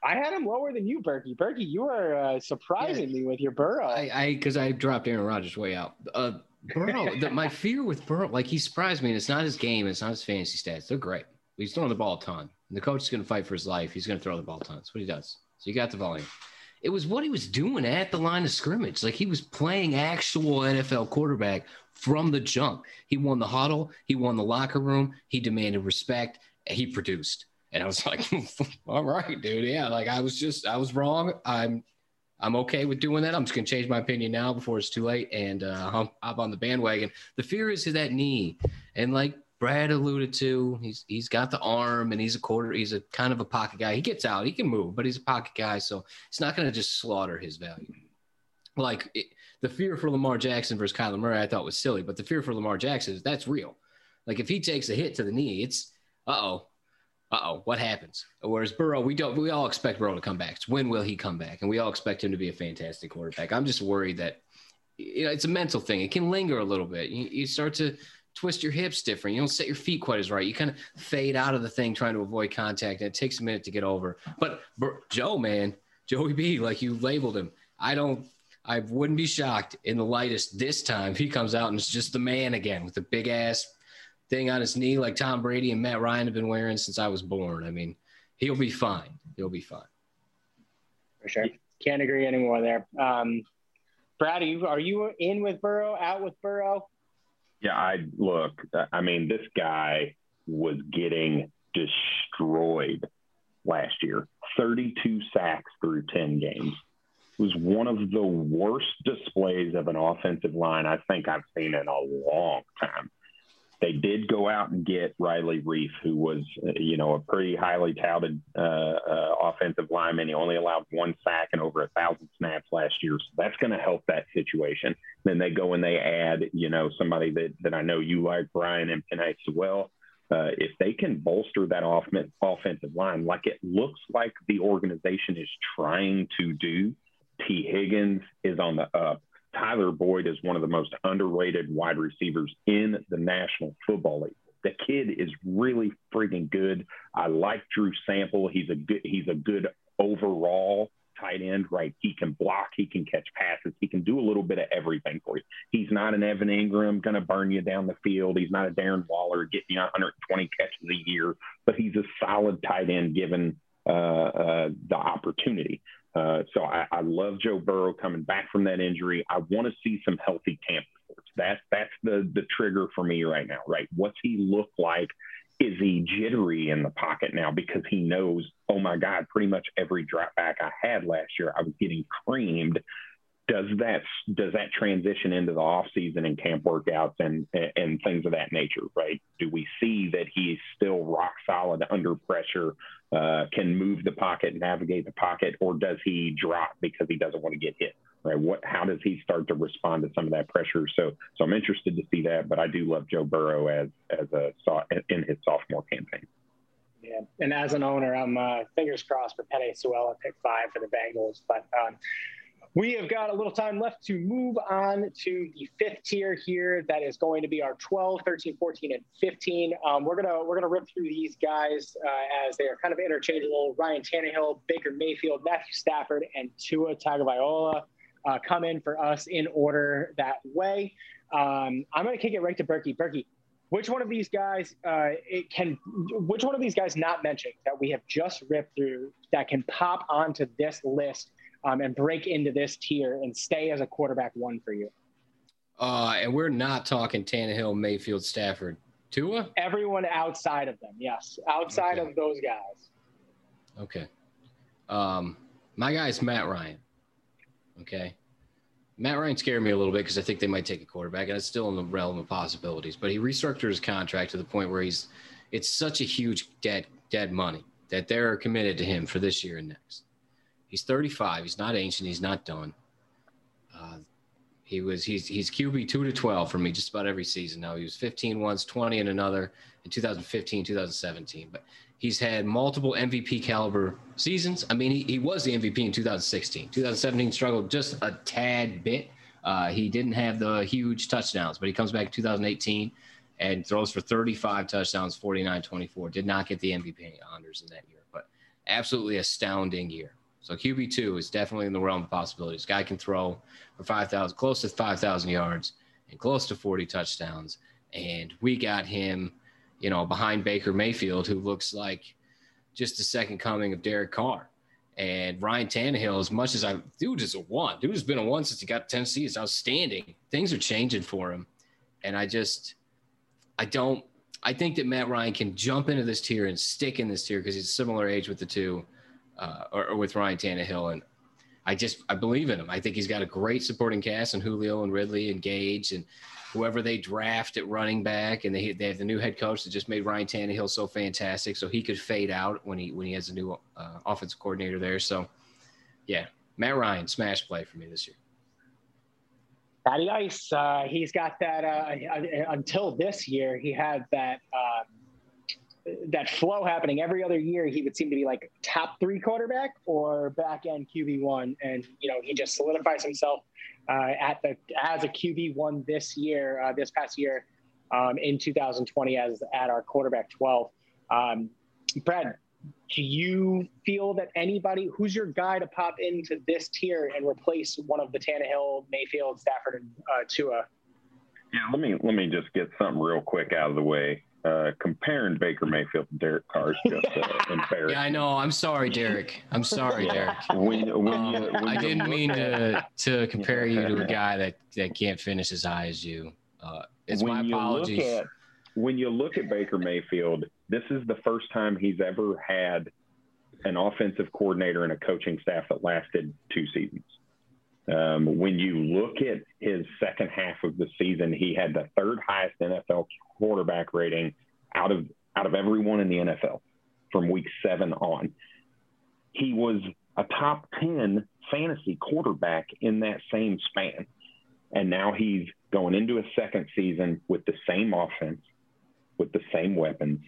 I had him lower than you, Berkey. Berkey, you are uh, surprising yeah. me with your Burrow. I because I, I, dropped Aaron Rodgers way out. Uh, Burrow, the, my fear with Burrow, like he surprised me. And it's not his game. It's not his fantasy stats. They're great. He's throwing the ball a ton. And the coach is going to fight for his life. He's going to throw the ball a ton. That's what he does. So you got the volume. It was what he was doing at the line of scrimmage. Like he was playing actual NFL quarterback from the jump. He won the huddle. He won the locker room. He demanded respect. He produced. And I was like, all right, dude. Yeah. Like I was just, I was wrong. I'm, I'm okay with doing that. I'm just going to change my opinion now before it's too late and uh, hop, hop on the bandwagon. The fear is that knee. And like Brad alluded to, he's, he's got the arm and he's a quarter, he's a kind of a pocket guy. He gets out, he can move, but he's a pocket guy. So it's not going to just slaughter his value. Like it, the fear for Lamar Jackson versus Kyler Murray, I thought was silly, but the fear for Lamar Jackson is that's real. Like if he takes a hit to the knee, it's, uh oh, uh-oh, what happens? Whereas Burrow, we don't we all expect Burrow to come back. It's when will he come back? And we all expect him to be a fantastic quarterback. I'm just worried that you know it's a mental thing. It can linger a little bit. You, you start to twist your hips different. You don't set your feet quite as right. You kind of fade out of the thing trying to avoid contact, and it takes a minute to get over. But Joe, man, Joey B, like you labeled him, I don't. I wouldn't be shocked in the lightest this time if he comes out and it's just the man again with the big ass thing on his knee like Tom Brady and Matt Ryan have been wearing since I was born. I mean, he'll be fine. He'll be fine. For sure. Can't agree anymore there. Um, Brad, are you, are you in with Burrow, out with Burrow? Yeah, I look, I mean, this guy was getting destroyed last year 32 sacks through 10 games. It was one of the worst displays of an offensive line I think I've seen in a long time. They did go out and get Riley Reiff, who was, uh, you know, a pretty highly touted uh, uh, offensive lineman. He only allowed one sack and over a thousand snaps last year, so that's going to help that situation. Then they go and they add, you know, somebody that that I know you like, Brian and Penei Sewell. Uh, if they can bolster that off- offensive line, like it looks like the organization is trying to do, T. Higgins is on the up. Tyler Boyd is one of the most underrated wide receivers in the National Football League. The kid is really freaking good. I like Drew Sample. He's a good he's a good overall tight end, right? He can block, he can catch passes, he can do a little bit of everything for you. He's not an Evan Engram going to burn you down the field. He's not a Darren Waller getting you 120 catches a year, but he's a solid tight end given uh, uh, the opportunity. Uh, so I, I, love Joe Burrow coming back from that injury. I want to see some healthy camp reports. That's that's the the trigger for me right now. Right? What's he look like? Is he jittery in the pocket now because he knows? Oh my God! Pretty much every drop back I had last year, I was getting creamed. Does that does that transition into the off season and camp workouts and and things of that nature right? Do we see that he's still rock solid under pressure uh, can move the pocket navigate the pocket or does he drop because he doesn't want to get hit right? What how does he start to respond to some of that pressure? So so i'm interested to see that but i do love joe burrow as as a in his sophomore campaign. Yeah, and as an owner, I'm uh, fingers crossed for Penei Sewell pick five for the Bengals. But um, we have got a little time left to move on to the fifth tier here. That is going to be our 12, 13, 14, and 15. Um, we're gonna we're gonna rip through these guys uh, as they are kind of interchangeable. Ryan Tannehill, Baker Mayfield, Matthew Stafford, and Tua Tagovailoa uh, come in for us in order that way. Um, I'm gonna kick it right to Berkey. Berkey, which one of these guys uh, it can? Which one of these guys not mentioned that we have just ripped through that can pop onto this list? Um, and break into this tier and stay as a quarterback one for you? Uh, and we're not talking Tannehill, Mayfield, Stafford, Tua. Everyone outside of them, yes, outside okay. of those guys. Okay. Um, my guy is Matt Ryan. Okay. Matt Ryan scared me a little bit because I think they might take a quarterback, and it's still in the realm of possibilities. But he restructured his contract to the point where he's it's such a huge dead dead money that they're committed to him for this year and next. He's 35. He's not ancient. He's not done. Uh, he was he's he's QB two to 12 for me just about every season now. He was 15 once, 20 in another in 2015, 2017. But he's had multiple MVP caliber seasons. I mean, he, he was the MVP in 2016. 2017 struggled just a tad bit. Uh, he didn't have the huge touchdowns, but he comes back in 2018 and throws for 35 touchdowns, 49 24. Did not get the MVP honors in that year, but absolutely astounding year. So QB two is definitely in the realm of possibilities. Guy can throw for five thousand, close to five thousand yards and close to forty touchdowns. And we got him, you know, behind Baker Mayfield, who looks like just the second coming of Derek Carr. And Ryan Tannehill, as much as I dude is a one, dude has been a one since he got to Tennessee. It's outstanding. Things are changing for him, and I just, I don't. I think that Matt Ryan can jump into this tier and stick in this tier because he's similar age with the two uh, or, or, with Ryan Tannehill. And I just I believe in him. I think he's got a great supporting cast and Julio and Ridley and Gage and whoever they draft at running back. And they they have the new head coach that just made Ryan Tannehill so fantastic, so he could fade out when he when he has a new uh, offensive coordinator there. So yeah, Matt Ryan smash play for me this year. Matty Ice, uh, he's got that. Uh, until this year, he had that um, that flow happening every other year, he would seem to be like top three quarterback or back end QB one, and you know he just solidifies himself uh, at the as a QB one this year, uh, this past year, um, in 2020 as at our quarterback 12. Um, Brad, do you feel that anybody who's your guy to pop into this tier and replace one of the Tannehill, Mayfield, Stafford, and uh, Tua? Yeah, let me let me just get something real quick out of the way uh, comparing Baker Mayfield to Derek Carr is just uh, embarrassing. Yeah, I know. I'm sorry, Derek. I'm sorry, Derek. when, when um, you, when I didn't mean to to compare you to a guy that, that can't finish as high as you. Uh, it's when my apologies. You at, when you look at Baker Mayfield, this is the first time he's ever had an offensive coordinator and a coaching staff that lasted two seasons. Um, when you look at his second half of the season, he had the third highest NFL quarterback rating out of out of everyone in the NFL from week seven on. He was a top 10 fantasy quarterback in that same span. And now he's going into a second season with the same offense, with the same weapons,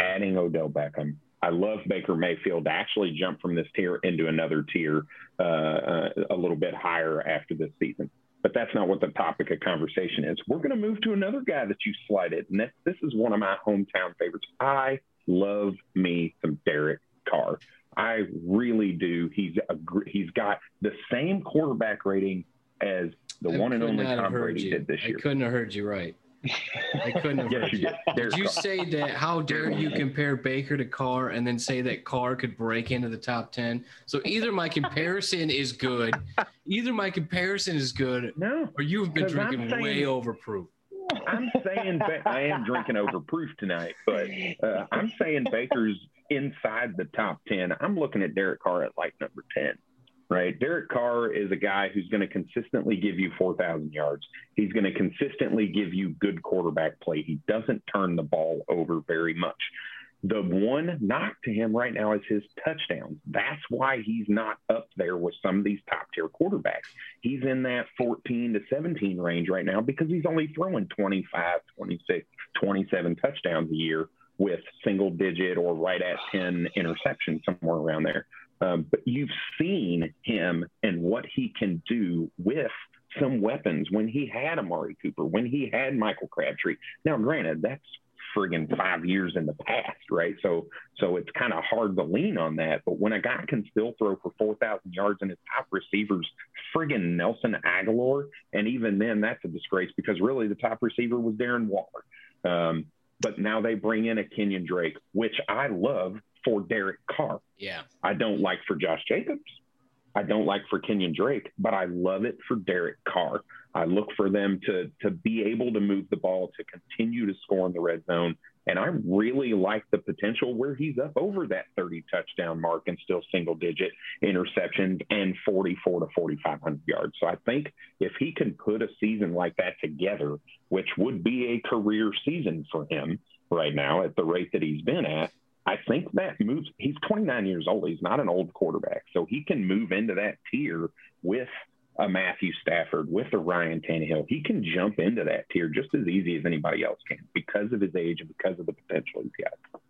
adding Odell Beckham, I love Baker Mayfield to actually jump from this tier into another tier uh, uh, a little bit higher after this season. But that's not what the topic of conversation is. We're going to move to another guy that you slighted, and this is one of my hometown favorites. I love me some Derek Carr. I really do. He's a, he's got the same quarterback rating as the I one and only Tom Brady did this year. I couldn't have heard you right. I couldn't have. yes, you did. Did you say that? How dare you compare Baker to Carr and then say that Carr could break into the top ten? So either my comparison is good, either my comparison is good, no, or you've been drinking saying, way over proof. I'm saying I am drinking over proof tonight, but uh, I'm saying Baker's inside the top ten. I'm looking at Derek Carr at like number ten. Right? Derek Carr is a guy who's going to consistently give you 4,000 yards. He's going to consistently give you good quarterback play. He doesn't turn the ball over very much. The one knock to him right now is his touchdowns. That's why he's not up there with some of these top tier quarterbacks. He's in that 14 to 17 range right now because he's only throwing 25, 26, 27 touchdowns a year with single digit or right at 10 interceptions, somewhere around there. Um, but you've seen him and what he can do with some weapons when he had Amari Cooper, when he had Michael Crabtree. Now, granted, that's friggin' five years in the past, right? So, so it's kind of hard to lean on that. But when a guy can still throw for 4,000 yards and his top receivers, friggin' Nelson Agholor, and even then, that's a disgrace because really the top receiver was Darren Waller. Um, but now they bring in a Kenyon Drake, which I love for Derek Carr. Yeah. I don't like for Josh Jacobs. I don't like for Kenyon Drake, but I love it for Derek Carr. I look for them to to be able to move the ball, to continue to score in the red zone, and I really like the potential where he's up over that 30 touchdown mark and still single digit interceptions and 44 to 4,500 yards. So I think if he can put a season like that together, which would be a career season for him right now at the rate that he's been at, I think that moves. He's 29 years old. He's not an old quarterback, so he can move into that tier with a Matthew Stafford, with a Ryan Tannehill. He can jump into that tier just as easy as anybody else can because of his age and because of the potential he's got.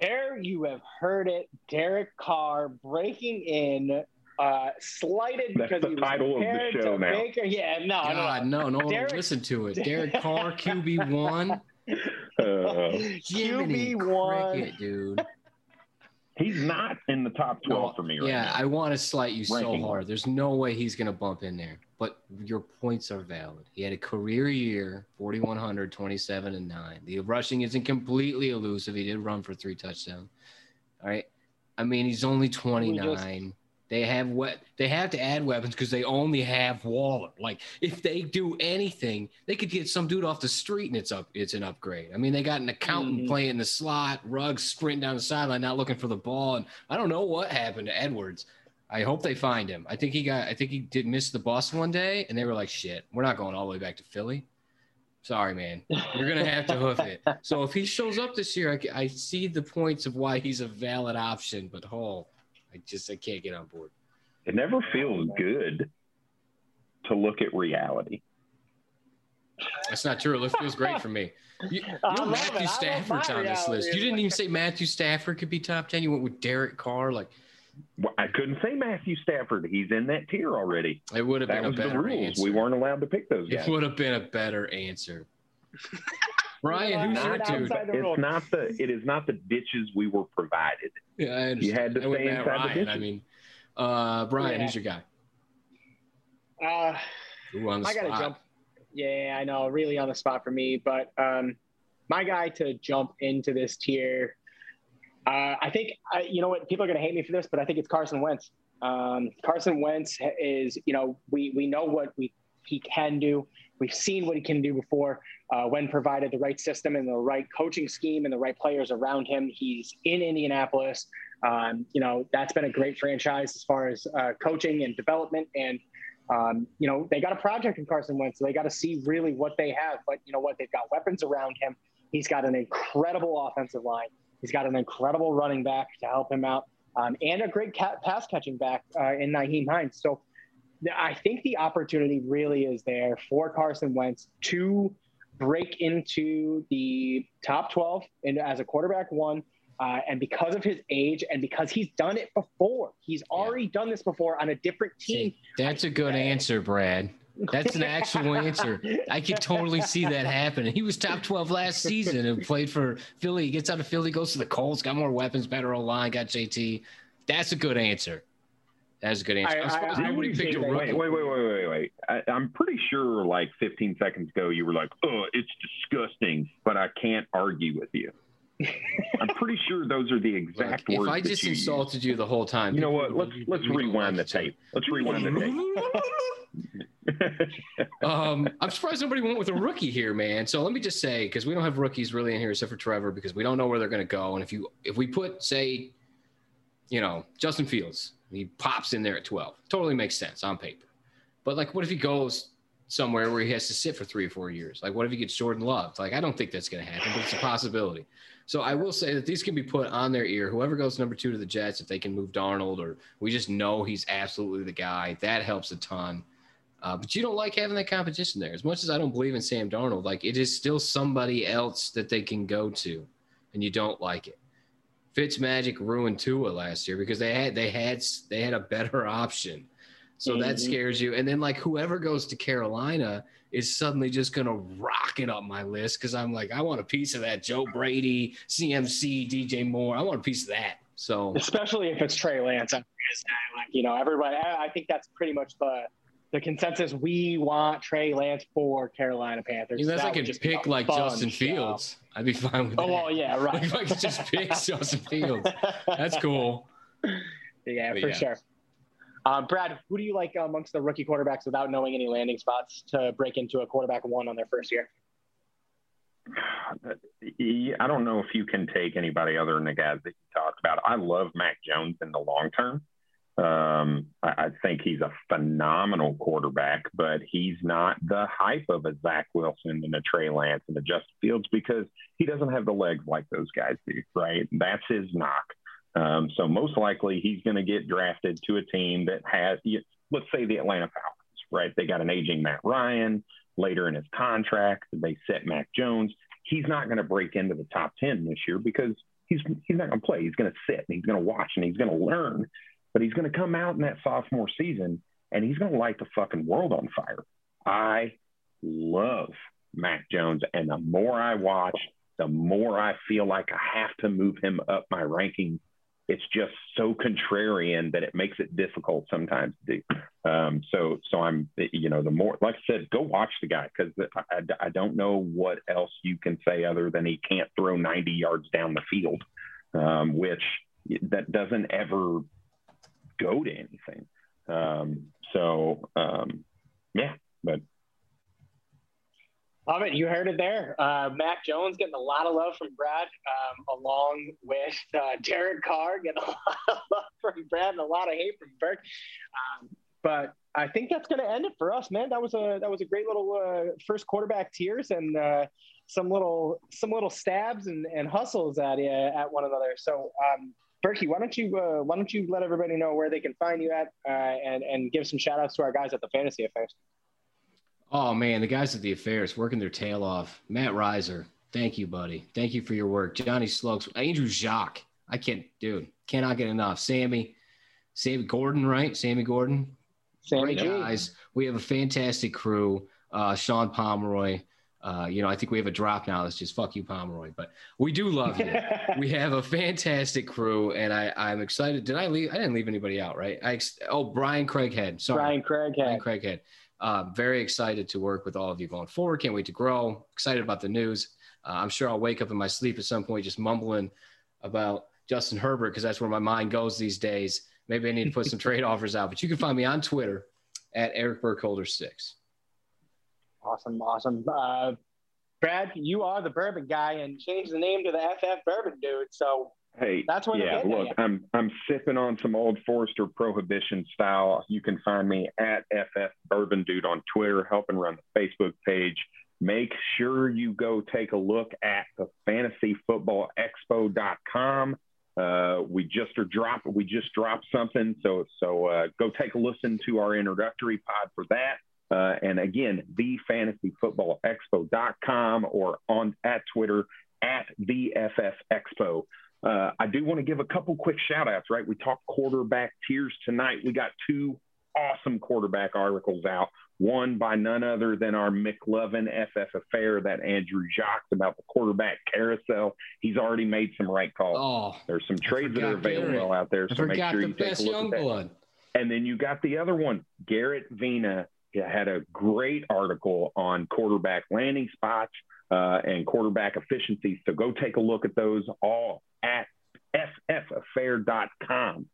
There you have heard it. Derek Carr breaking in, uh, slighted That's because the he was title of the compared show to now. Baker. Yeah, no, no, God, no, no one Derek- will listen to it. Derek Carr, QB one, Jiminy Uh, QB one. Dude. he's not in the top 12 No, for me right yeah, now. I want to slight you so hard. There's no way he's going to bump in there. But your points are valid. He had a career year, 4,100, 27 and 9. The rushing isn't completely elusive. He did run for three touchdowns. All right. I mean, he's only 29. They have what they have to add weapons because they only have Waller. Like if they do anything, they could get some dude off the street and it's up. It's an upgrade. I mean, they got an accountant Mhm. playing the slot, Ruggs sprinting down the sideline, not looking for the ball, and I don't know what happened to Edwards. I hope they find him. I think he got. I think he did miss the bus one day, and they were like, "Shit, we're not going all the way back to Philly." Sorry, man. You're gonna have to hoof it. So if he shows up this year, I, I see the points of why he's a valid option. But oh, I just I can't get on board. It never feels good to look at reality. That's not true. It feels great for me. You, you know love it. I Matthew Stafford's on this list. You didn't even say Matthew Stafford could be top ten. You went with Derek Carr. Like Well, I couldn't say Matthew Stafford. He's in that tier already. it would have That been a was the better rules. answer. We weren't allowed to pick those It guys. would have been a better answer. Brian, who's your dude? the rules. It's not the. It is not the ditches we were provided. Yeah, I understand. You had to I stay Matt inside the Ryan. I mean, uh, Brian, Yeah. who's your guy? Uh, Who on the I gotta jump. Yeah, I know, really on the spot for me. But um, my guy to jump into this tier, uh, I think I, you know what people are gonna hate me for this, but I think it's Carson Wentz. Um, Carson Wentz is, you know, we we know what we he can do. We've seen what he can do before uh, when provided the right system and the right coaching scheme and the right players around him. He's in Indianapolis. Um, you know, that's been a great franchise as far as uh, coaching and development. And, um, you know, they got a project in Carson Wentz. So they got to see really what they have. But you know what? They've got weapons around him. He's got an incredible offensive line. He's got an incredible running back to help him out um, and a great ca- pass catching back uh, in Nyheim Hines. So I think the opportunity really is there for Carson Wentz to break into the top 12 and as a quarterback one. Uh, and because of his age and because he's done it before, he's already done this before on a different team. See, that's a good answer, Brad. That's an actual answer. I could totally see that happening. He was top 12 last season and played for Philly. He gets out of Philly, goes to the Colts, got more weapons, better O line, got JT. That's a good answer. That's a good answer. I- I'm I- I nobody picked a rookie. Wait, wait, wait, wait, wait, wait. I, I'm pretty sure like 15 seconds ago you were like, "Oh, it's disgusting," but I can't argue with you. I'm pretty sure those are the Look, exact if words. I that just you used. insulted you the whole time, You know what? Let's be- let's rewind the like each other. tape. Let's rewind the tape. um, I'm surprised nobody went with a rookie here, man. So let me just say, because we don't have rookies really in here except for Trevor, because we don't know where they're going to go. And if you if we put say you know, Justin Fields, he pops in there at 12. Totally makes sense on paper. But like, what if he goes somewhere where he has to sit for three or four years? Like, what if he gets Jordan Love? Like, I don't think that's going to happen, but it's a possibility. So I will say that these can be put on their ear. Whoever goes number two to the Jets, if they can move Darnold, or we just know he's absolutely the guy, that helps a ton. Uh, but you don't like having that competition there. As much as I don't believe in Sam Darnold, like it is still somebody else that they can go to, and you don't like it. Fitz Magic ruined Tua last year because they had they had they had a better option. So mm-hmm. that scares you. And then like whoever goes to Carolina is suddenly just gonna rocket up my list because I'm like, I want a piece of that Joe Brady, CMC, DJ Moore. I want a piece of that. So especially if it's Trey Lance, I'm like you know, everybody. I think that's pretty much the the consensus. We want Trey Lance for Carolina Panthers. Unless that I could pick like Justin show. Fields, I'd be fine with oh, that. Oh well, yeah, right. if I could just pick Justin Fields, that's cool. Yeah, but for yeah. sure. Um, Brad, who do you like amongst the rookie quarterbacks without knowing any landing spots to break into a quarterback one on their first year? I don't know if you can take anybody other than the guys that you talked about. I love Mac Jones in the long term. Um, I, I, think he's a phenomenal quarterback, but he's not the hype of a Zach Wilson and a Trey Lance and a Justin Fields because he doesn't have the legs like those guys do, right? That's his knock. Um, so most likely he's going to get drafted to a team that has, let's say the Atlanta Falcons, right? They got an aging Matt Ryan later in his contract. They set Mac Jones. He's not going to break into the top 10 this year because he's, he's not going to play. He's going to sit and he's going to watch and he's going to learn, but he's going to come out in that sophomore season and he's going to light the fucking world on fire. I love Mac Jones. And the more I watch, the more I feel like I have to move him up my ranking it's just so contrarian that it makes it difficult sometimes to do. Um, so, so I'm, you know, the more, like I said, go watch the guy because I, I, don't know what else you can say other than he can't throw 90 yards down the field, um, which that doesn't ever go to anything. Um, so, um, yeah, but Love it. You heard it there. Uh, Mac Jones getting a lot of love from Brad, um, along with uh, Derek Carr getting a lot of love from Brad and a lot of hate from Burke. Um, but I think that's going to end it for us, man. That was a that was a great little uh, first quarterback tiers and uh, some little some little stabs and, and hustles at uh, at one another. So, um, Berkey, why don't you uh, why don't you let everybody know where they can find you at uh, and and give some shout outs to our guys at the Fantasy Affairs. Oh man, the guys at the affairs working their tail off. Matt Reiser, thank you, buddy. Thank you for your work. Johnny Slokes, Andrew Jacques. I can't, dude, cannot get enough. Sammy, Sammy Gordon, right? Sammy Gordon. Sammy Great guys. We have a fantastic crew. Uh, Sean Pomeroy. Uh, you know, I think we have a drop now that's just fuck you, Pomeroy. But we do love you. we have a fantastic crew, and I, I'm excited. Did I leave? I didn't leave anybody out, right? I oh Brian Craighead. Sorry, Brian Craighead. Brian Craighead. Uh, very excited to work with all of you going forward. Can't wait to grow. Excited about the news. Uh, I'm sure I'll wake up in my sleep at some point just mumbling about Justin Herbert because that's where my mind goes these days. Maybe I need to put some trade offers out, but you can find me on Twitter at Eric Burkholder six. Awesome, awesome. Uh, Brad, you are the bourbon guy and change the name to the FF Bourbon Dude. So Hey, that's what yeah. Look, I'm I'm sipping on some Old Forester Prohibition style. You can find me at FF Bourbon Dude on Twitter, helping run the Facebook page. Make sure you go take a look at the FantasyFootballExpo.com. Uh, we just are drop we just dropped something, so so uh, go take a listen to our introductory pod for that. Uh, and again, the FantasyFootballExpo.com or on at Twitter at the FF Expo. Uh, I do want to give a couple quick shout outs, right? We talked quarterback tiers tonight. We got two awesome quarterback articles out. One by none other than our McLovin FF affair that Andrew Jacques about the quarterback carousel. He's already made some right calls. Oh, There's some trades that are available out there. So make sure you take a look at that. Blood. And then you got the other one, Garrett Vina had a great article on quarterback landing spots uh, and quarterback efficiency. So go take a look at those all at ffaffair.com.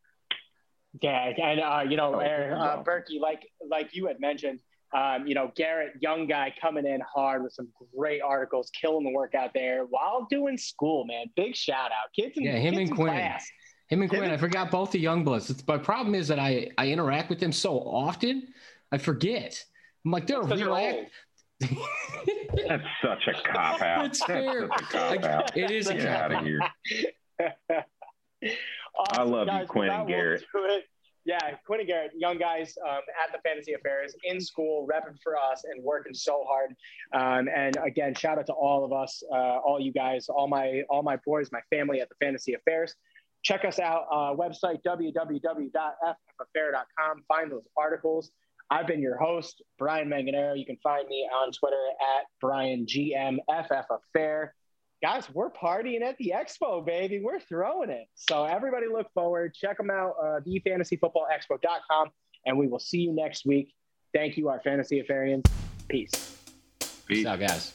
Yeah, and uh, you know, oh, uh, Berkey, like like you had mentioned, um, you know, Garrett, young guy coming in hard with some great articles, killing the work out there while doing school, man. Big shout out, kids in, yeah, him kids and Quinn. Class. Him and Quinn. I forgot both the young bloods. It's, my problem is that I I interact with them so often, I forget. I'm like, they're real. Act- That's such a cop out. It's fair. cop Like, it is a Get cop out of here. Awesome, I love you. Quinn and Garrett. Yeah, Quinn and Garrett, young guys um, at the Fantasy Affairs in school, repping for us and working so hard. Um, and again, shout out to all of us, uh, all you guys, all my all my boys, my family at the Fantasy Affairs. Check us out, uh, website www.ffaffair.com. Find those articles. I've been your host, Brian Manganero. You can find me on Twitter at BrianGMFFAffair guys, we're partying at the expo, baby. We're throwing it. So everybody look forward. Check them out, uh, thefantasyfootballexpo.com, and we will see you next week. Thank you, our fantasy affarians. Peace. Peace out, guys.